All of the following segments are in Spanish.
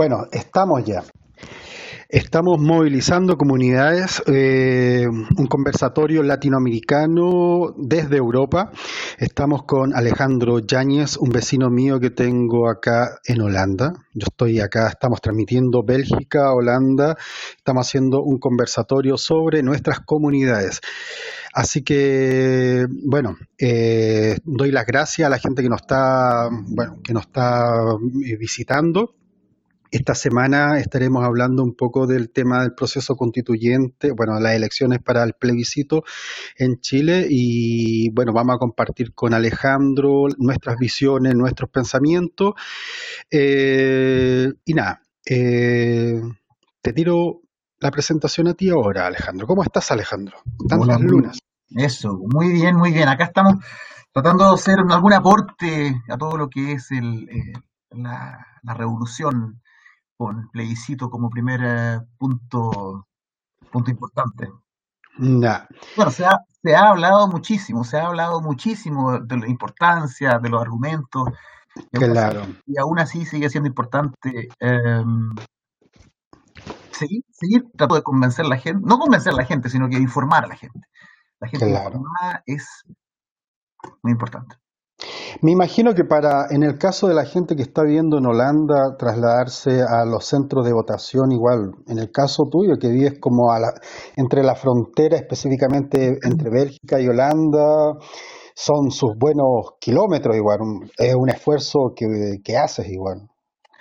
Bueno, estamos ya. Estamos movilizando comunidades, eh, un conversatorio latinoamericano desde Europa. Estamos con Alejandro Yáñez, un vecino mío que tengo acá en Holanda. Yo estoy acá, estamos transmitiendo Bélgica, Holanda. Estamos haciendo un conversatorio sobre nuestras comunidades. Así que, bueno, eh, doy las gracias a la gente que nos está, bueno, que nos está eh, visitando esta semana estaremos hablando un poco del tema del proceso constituyente, bueno, las elecciones para el plebiscito en Chile y bueno, vamos a compartir con Alejandro nuestras visiones, nuestros pensamientos. Eh, y nada, eh, te tiro la presentación a ti ahora, Alejandro. ¿Cómo estás, Alejandro? Tantas lunas. Eso, muy bien, muy bien. Acá estamos tratando de hacer algún aporte a todo lo que es el, eh, la, la revolución con plebiscito como primer eh, punto, punto importante. Bueno, se ha, se ha hablado muchísimo, se ha hablado muchísimo de la importancia, de los argumentos. Claro. y aún así sigue siendo importante em, seguir, seguir tratando de convencer a la gente, no convencer a la gente, sino que informar a la gente. La gente informada es muy importante. Me imagino que para, en el caso de la gente que está viviendo en Holanda, trasladarse a los centros de votación, igual, en el caso tuyo, que vives como a la, entre la frontera, específicamente entre Bélgica y Holanda, son sus buenos kilómetros igual, es un esfuerzo que, haces igual.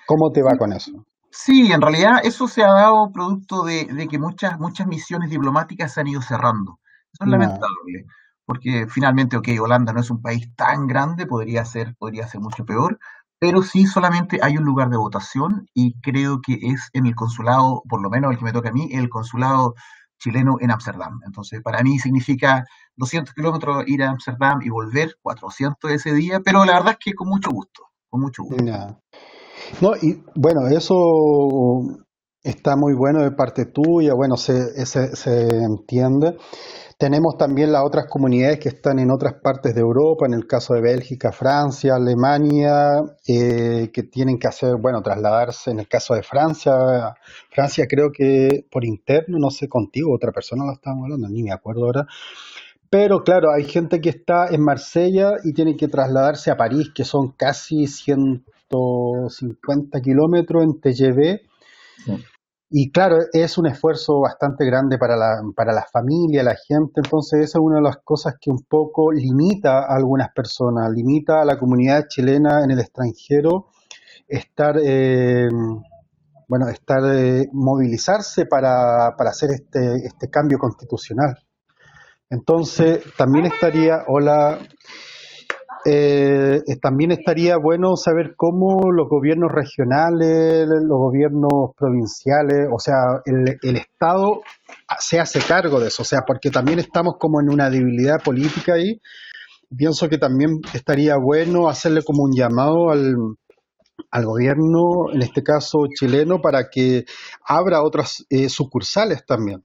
¿Cómo te va con eso? Sí, en realidad eso se ha dado producto de, que muchas, muchas misiones diplomáticas se han ido cerrando. Eso es lamentable porque finalmente, ok, Holanda no es un país tan grande, podría ser, podría ser mucho peor, pero sí solamente hay un lugar de votación y creo que es en el consulado, por lo menos el que me toca a mí, el consulado chileno en Ámsterdam. Entonces, para mí significa 200 kilómetros ir a Ámsterdam y volver, 400 ese día, pero la verdad es que con mucho gusto, con mucho gusto. No, y bueno, eso está muy bueno de parte tuya, bueno, se, se, se entiende. Tenemos también las otras comunidades que están en otras partes de Europa, en el caso de Bélgica, Francia, Alemania, eh, que tienen que hacer, bueno, trasladarse. En el caso de Francia, Francia creo que por interno, no sé contigo, otra persona lo estábamos hablando, ni me acuerdo ahora. Pero claro, hay gente que está en Marsella y tiene que trasladarse a París, que son casi 150 kilómetros en TGV. Y claro, es un esfuerzo bastante grande para la, para la familia, la gente, entonces esa es una de las cosas que un poco limita a algunas personas, limita a la comunidad chilena en el extranjero estar, eh, bueno, estar, eh, movilizarse para, para hacer este, este cambio constitucional. Entonces, también estaría, hola, eh, también estaría bueno saber cómo los gobiernos regionales, los gobiernos provinciales, o sea, el, Estado se hace cargo de eso, o sea, porque también estamos como en una debilidad política ahí. Pienso que también estaría bueno hacerle como un llamado al, al gobierno, en este caso chileno, para que abra otras eh, sucursales también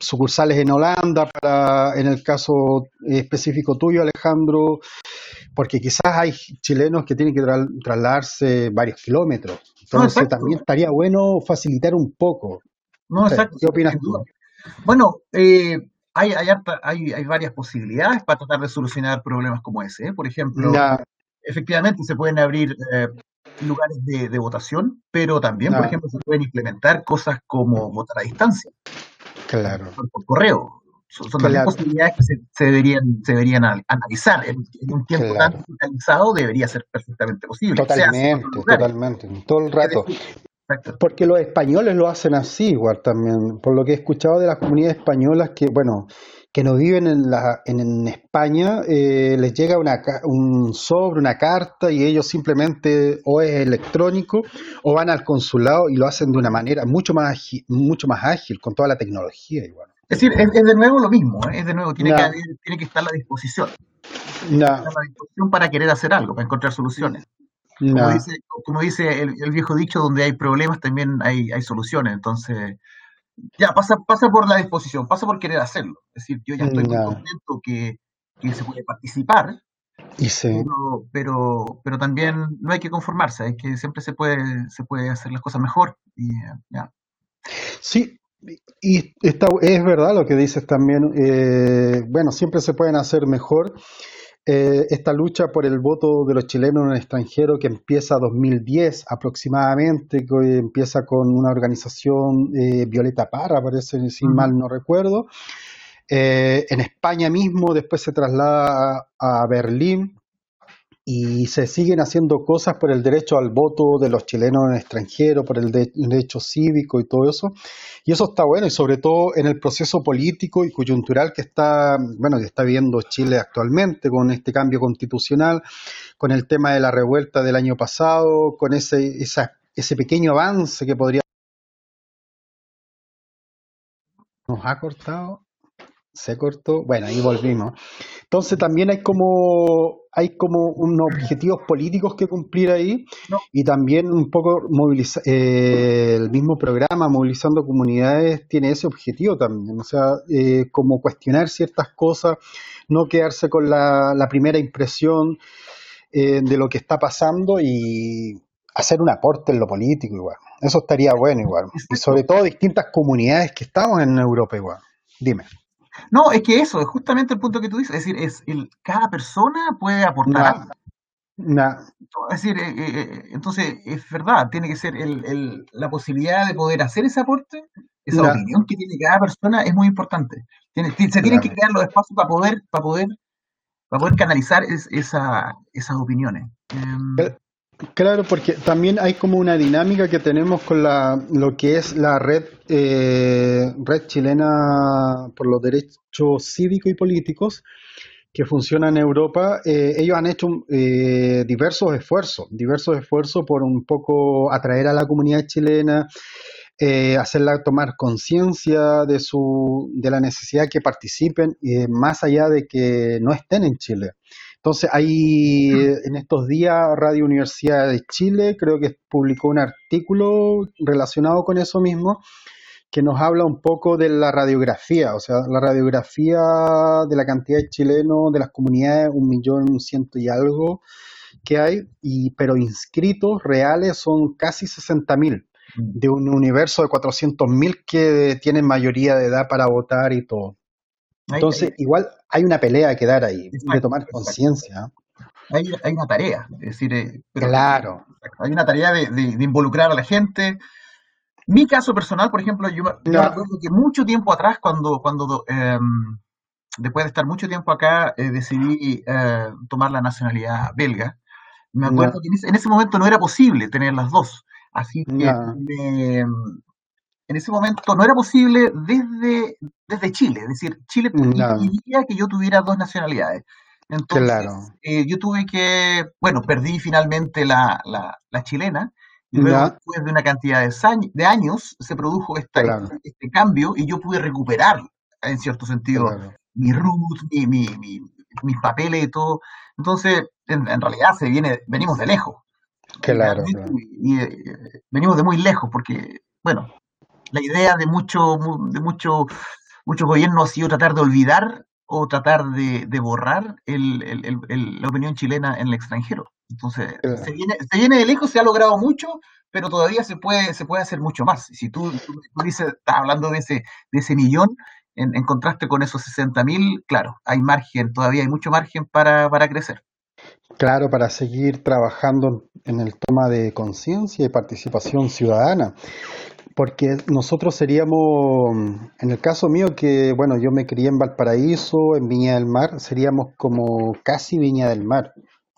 sucursales en Holanda, para en el caso específico tuyo, Alejandro, porque quizás hay chilenos que tienen que trasladarse varios kilómetros. Entonces también estaría bueno facilitar un poco. No, exacto. ¿Qué opinas tú? Bueno, eh, hay, hay, hay, varias posibilidades para tratar de solucionar problemas como ese. ¿eh? Por ejemplo, efectivamente se pueden abrir eh, lugares de, votación, pero también, por ejemplo, se pueden implementar cosas como votar a distancia. Claro. Por, correo. Son, posibilidades que se, deberían, se deberían analizar. En, un tiempo tan digitalizado debería ser perfectamente posible. Totalmente, totalmente. Todo el rato. Porque los españoles lo hacen así igual también. Por lo que he escuchado de las comunidades españolas que, bueno, que no viven en, la, en, España, eh, les llega una, un sobre, una carta y ellos simplemente o es electrónico o van al consulado y lo hacen de una manera mucho más, ágil, mucho más ágil con toda la tecnología. Igual. Es decir, es, de nuevo lo mismo, ¿eh? es de nuevo, tiene, que, tiene que estar a la disposición. a la disposición para querer hacer algo, para encontrar soluciones. Como dice, como dice el, el, viejo dicho, donde hay problemas también hay, hay soluciones. Entonces, ya, pasa, pasa por la disposición, pasa por querer hacerlo. Es decir, yo ya estoy muy contento que, que, se puede participar, Y sí. pero, pero, también no hay que conformarse, es que siempre se puede, se puede hacer las cosas mejor. Y, ya. Sí, y está, es verdad lo que dices también. Eh, bueno, siempre se pueden hacer mejor. Eh, esta lucha por el voto de los chilenos en el extranjero que empieza 2010 aproximadamente, que empieza con una organización eh, Violeta Parra, parece, si mal no recuerdo. en España mismo, después se traslada a Berlín, y se siguen haciendo cosas por el derecho al voto de los chilenos en el extranjero, por el, derecho cívico y todo eso. Y eso está bueno, y sobre todo en el proceso político y coyuntural que está, bueno, que está viviendo Chile actualmente, con este cambio constitucional, con el tema de la revuelta del año pasado, con ese, ese pequeño avance que podría... Nos ha cortado, se cortó, bueno, ahí volvimos. Entonces también hay como hay como unos objetivos políticos que cumplir ahí y también un poco movilizar eh, el mismo programa movilizando comunidades tiene ese objetivo también, o sea, eh, como cuestionar ciertas cosas, no quedarse con la, primera impresión eh, de lo que está pasando y hacer un aporte en lo político igual. Eso estaría bueno igual. Y sobre todo distintas comunidades que estamos en Europa igual. Dime. No, es que eso, es justamente el punto que tú dices, es decir, es el, cada persona puede aportar Es decir, eh, eh, eh, entonces es verdad, tiene que ser el, la posibilidad de poder hacer ese aporte, esa opinión que tiene cada persona es muy importante. Tiene, se tienen que crear los espacios para poder, para poder, para poder canalizar esa, esas opiniones. Em, Claro, porque también hay como una dinámica que tenemos con la, lo que es la red, eh, red chilena por los derechos cívicos y políticos que funciona en Europa. Eh, ellos han hecho eh, diversos esfuerzos, diversos esfuerzos por un poco atraer a la comunidad chilena, hacerla tomar conciencia de su, de la necesidad que participen, más allá de que no estén en Chile. Entonces, hay en estos días Radio Universidad de Chile, creo que publicó un artículo relacionado con eso mismo, que nos habla un poco de la radiografía, o sea, la radiografía de la cantidad de chilenos, de las comunidades, un millón ciento y algo que hay, y, pero inscritos reales son casi 60 mil, mm. de un universo de 400 mil que tienen mayoría de edad para votar y todo. Entonces, igual hay una pelea que dar ahí, de tomar conciencia. Hay, hay, una tarea, es decir, eh, claro. Hay una tarea de, de, involucrar a la gente. Mi caso personal, por ejemplo, yo, me acuerdo que mucho tiempo atrás, cuando, cuando em, después de estar mucho tiempo acá, eh, decidí eh, tomar la nacionalidad belga. Me acuerdo que en ese, momento no era posible tener las dos. Así que me, en ese momento no era posible desde, desde Chile, es decir, Chile quería que yo tuviera dos nacionalidades. Entonces, eh, yo tuve que, bueno, perdí finalmente la, la, chilena, y luego después de una cantidad de, de años se produjo esta, este, cambio y yo pude recuperar, en cierto sentido, mi root, mi, mi, mis papeles y todo. Entonces, en, realidad se viene, venimos de lejos. Claro. Y, eh, venimos de muy lejos porque, bueno, la idea de mucho, de mucho, muchos gobiernos ha sido tratar de olvidar o tratar de, borrar la opinión chilena en el extranjero. Entonces, se, viene, se viene de lejos, se ha logrado mucho, pero todavía se puede, se puede hacer mucho más. Si tú, dices, estás hablando de ese, de ese millón, en, contraste con esos 60 mil, claro, hay margen, todavía hay mucho margen para, para crecer. Claro, para seguir trabajando en el tema de conciencia y participación ciudadana porque nosotros seríamos, en el caso mío, que bueno, yo me crié en Valparaíso, en Viña del Mar, seríamos como casi Viña del Mar.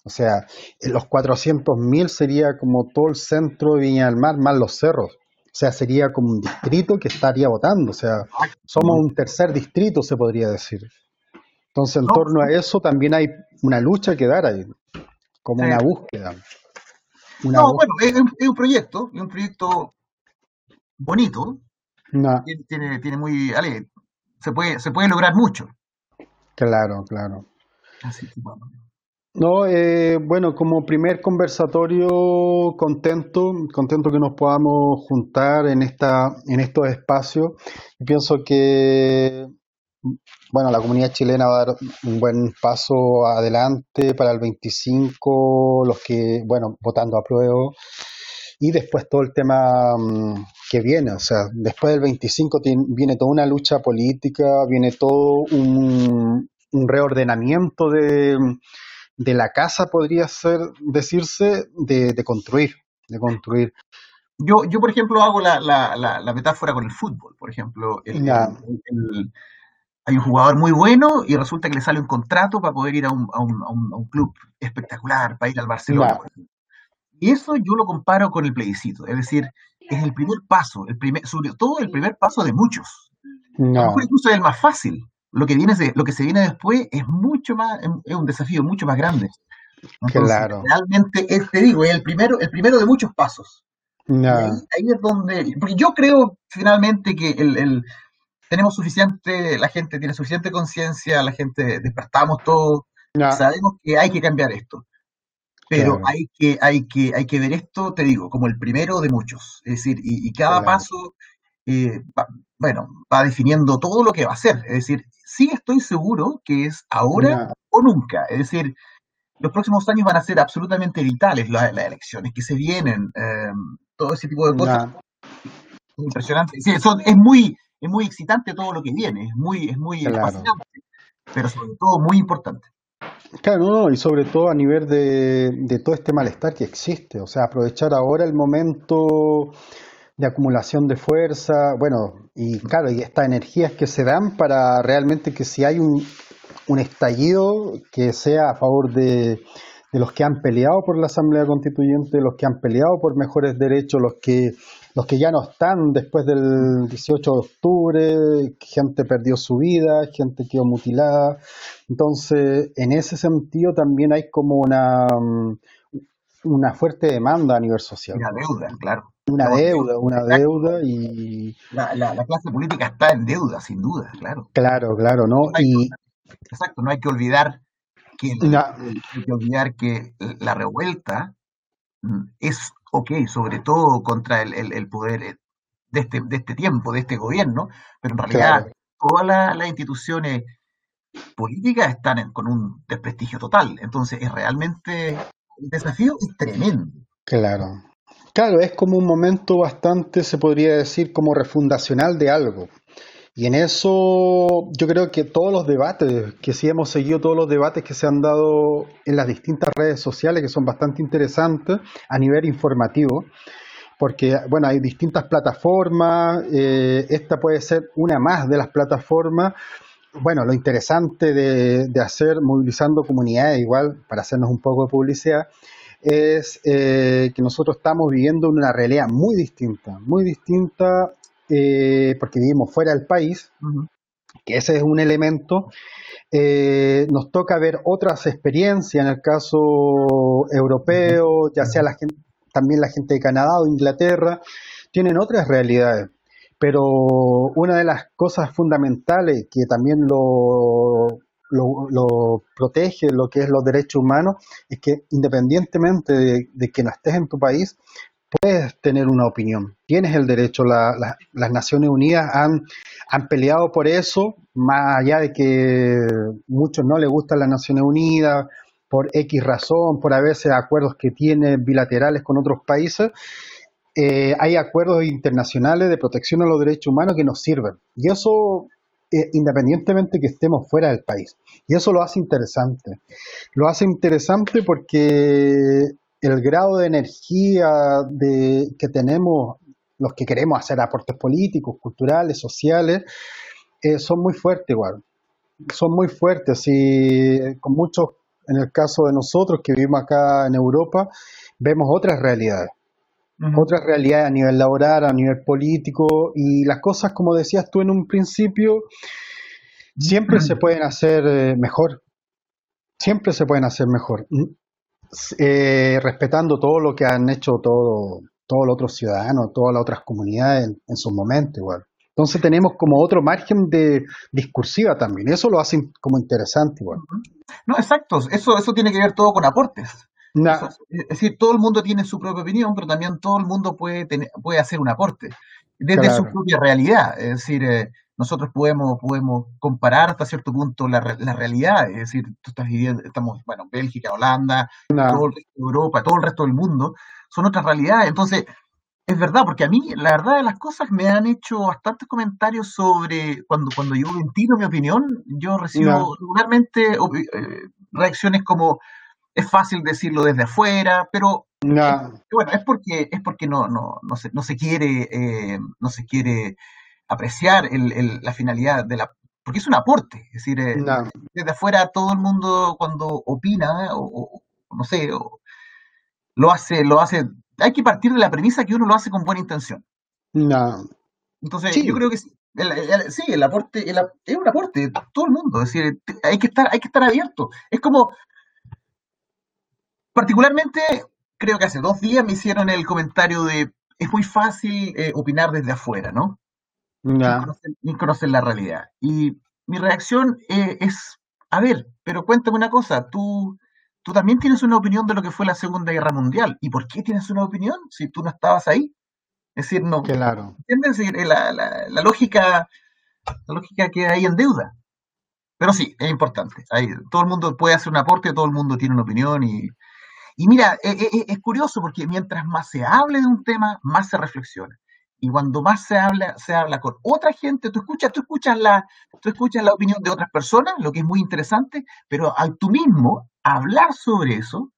O sea, en los 400.000 sería como todo el centro de Viña del Mar, más los cerros. O sea, sería como un distrito que estaría votando. O sea, somos un tercer distrito, se podría decir. Entonces, en torno a eso también hay una lucha que dar ahí, como una búsqueda. no, bueno, es, un proyecto, es un proyecto bonito. Tiene, tiene muy. se puede, se puede lograr mucho. Claro, claro. No, eh, bueno, como primer conversatorio, contento, contento que nos podamos juntar en esta, en estos espacios. Pienso que bueno, la comunidad chilena va a dar un buen paso adelante para el 25, los que, bueno, votando a prueba, y después todo el tema mm, que viene, o sea, después del 25 viene toda una lucha política, viene todo un, reordenamiento de, de, la casa, podría ser decirse, de, de construir, de construir. Yo, yo, por ejemplo, hago la, la, la, metáfora con el fútbol. Por ejemplo, hay un jugador muy bueno y resulta que le sale un contrato para poder ir a un, a un, a un, club espectacular, para ir al Barcelona. Y eso yo lo comparo con el plebiscito. Es decir, es el primer paso, el primer, sobre todo el primer paso de muchos. A lo mejor incluso es el más fácil. Lo que, viene lo que se viene después es mucho más, es un desafío mucho más grande. claro. Realmente, te digo, es el primero, el primero de muchos pasos. Ahí, es donde, porque yo creo finalmente que el, tenemos suficiente, la gente tiene suficiente conciencia, la gente despertamos todos, sabemos que hay que cambiar esto. Pero hay, que, hay, que, hay que ver esto, te digo, como el primero de muchos. Es decir, y, cada paso, eh, bueno, va definiendo todo lo que va a ser. Es decir, sí estoy seguro que es ahora o nunca. Es decir, los próximos años van a ser absolutamente vitales las, elecciones que se vienen. Eh, todo ese tipo de cosas. Es impresionante. Sí, es, muy, es muy excitante todo lo que viene, es muy, es muy fascinante, pero sobre todo muy importante. Claro, y sobre todo a nivel de, de todo este malestar que existe, o sea, aprovechar ahora el momento de acumulación de fuerza, bueno, y claro, y estas energías que se dan para realmente que si hay un, un estallido que sea a favor de, de los que han peleado por la Asamblea Constituyente, los que han peleado por mejores derechos, los que, los que ya no están después del 18 de octubre, gente perdió su vida, gente quedó mutilada. Entonces, en ese sentido también hay como una, una fuerte demanda a nivel social. Una deuda, claro. Una deuda, una deuda y... La, la, clase política está en deuda, sin duda, claro. Claro, claro, ¿no? y... Exacto, no hay que olvidar que hay que olvidar que la revuelta mm, es ok, sobre todo contra el, poder eh, de este, de este tiempo, de este gobierno, pero en realidad todas las, instituciones políticas están con un desprestigio total. Entonces es realmente el desafío es tremendo. Claro. Claro, es como un momento bastante, se podría decir, como refundacional de algo. Y en eso yo creo que todos los debates, que sí hemos seguido todos los debates que se han dado en las distintas redes sociales, que son bastante interesantes a nivel informativo, porque bueno, hay distintas plataformas, eh, esta puede ser una más de las plataformas. Bueno, lo interesante de, hacer movilizando comunidades, igual, para hacernos un poco de publicidad, es eh, que nosotros estamos viviendo una realidad muy distinta, muy distinta eh, porque vivimos fuera del país, que ese es un elemento. Eh, nos toca ver otras experiencias, en el caso europeo, ya sea la gente, también la gente de Canadá o Inglaterra, tienen otras realidades. Pero una de las cosas fundamentales que también lo, lo, protege lo que es los derechos humanos es que independientemente de, que no estés en tu país, puedes tener una opinión, tienes el derecho. las Naciones Unidas han, han peleado por eso, más allá de que muchos no les gustan las Naciones Unidas, por X razón, por a veces acuerdos que tienen bilaterales con otros países, eh, hay acuerdos internacionales de protección a los derechos humanos que nos sirven. Y eso, eh, independientemente que estemos fuera del país. Y eso lo hace interesante. Lo hace interesante porque el grado de energía de, que tenemos los que queremos hacer aportes políticos, culturales, sociales, eh, son muy fuertes igual. Son muy fuertes y con muchos, en el caso de nosotros que vivimos acá en Europa, vemos otras realidades. Otras realidades a nivel laboral, a nivel político y las cosas, como decías tú en un principio, siempre se pueden hacer eh, mejor. Siempre se pueden hacer mejor. Eh, respetando todo lo que han hecho todo, todos los otros ciudadanos, todas las otras comunidades en, su momento igual. Entonces tenemos como otro margen de discursiva también, eso lo hace como interesante igual. No, exacto, eso, eso tiene que ver todo con aportes. es decir, todo el mundo tiene su propia opinión, pero también todo el mundo puede, tener, puede hacer un aporte desde su propia realidad. Es decir, eh, nosotros podemos, podemos comparar hasta cierto punto la, la realidad, es decir, tú estás viviendo, estamos, bueno, Bélgica, Holanda, todo el resto de Europa, todo el resto del mundo, son otras realidades. Entonces, es verdad, porque a mí, la verdad de las cosas, me han hecho bastantes comentarios sobre cuando, cuando yo ventilo mi opinión, yo recibo regularmente eh, reacciones como es fácil decirlo desde afuera, pero bueno, es porque es porque no, no, no, se, no se quiere eh, no se quiere apreciar el, la finalidad de la porque es un aporte, es decir, eh, desde afuera todo el mundo cuando opina o, no sé, lo hace lo hace hay que partir de la premisa que uno lo hace con buena intención. No. Entonces, yo creo que sí. El, sí, el aporte es un aporte todo el mundo. Es decir, hay que estar, hay que estar abierto. Es como, particularmente, creo que hace dos días me hicieron el comentario de es muy fácil eh, opinar desde afuera, ¿no? No. Ni conocer, la realidad. Y mi reacción eh, es, a ver, pero cuéntame una cosa, tú tú también tienes una opinión de lo que fue la Segunda Guerra Mundial. ¿Y por qué tienes una opinión si tú no estabas ahí? Es decir, no. Claro. ¿Entiendes? Eh, la, la, lógica, la lógica que hay en deuda. Pero sí, es importante. todo el mundo puede hacer un aporte, todo el mundo tiene una opinión y, y mira, es, eh, es curioso porque mientras más se hable de un tema, más se reflexiona. Y cuando más se habla, se habla con otra gente, tú escuchas, tú escuchas la, tú escuchas la opinión de otras personas, lo que es muy interesante, pero al tú mismo hablar sobre eso,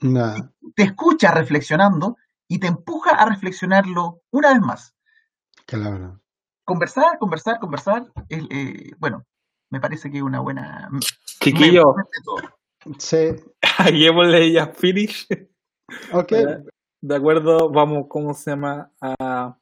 te escucha reflexionando y te empuja a reflexionarlo una vez más. Claro. Conversar, conversar, conversar, eh, bueno, me parece que es una buena... Chiquillo. Sí. Llevémosle ya finish. Ok de acuerdo, vamos, ¿cómo se llama? A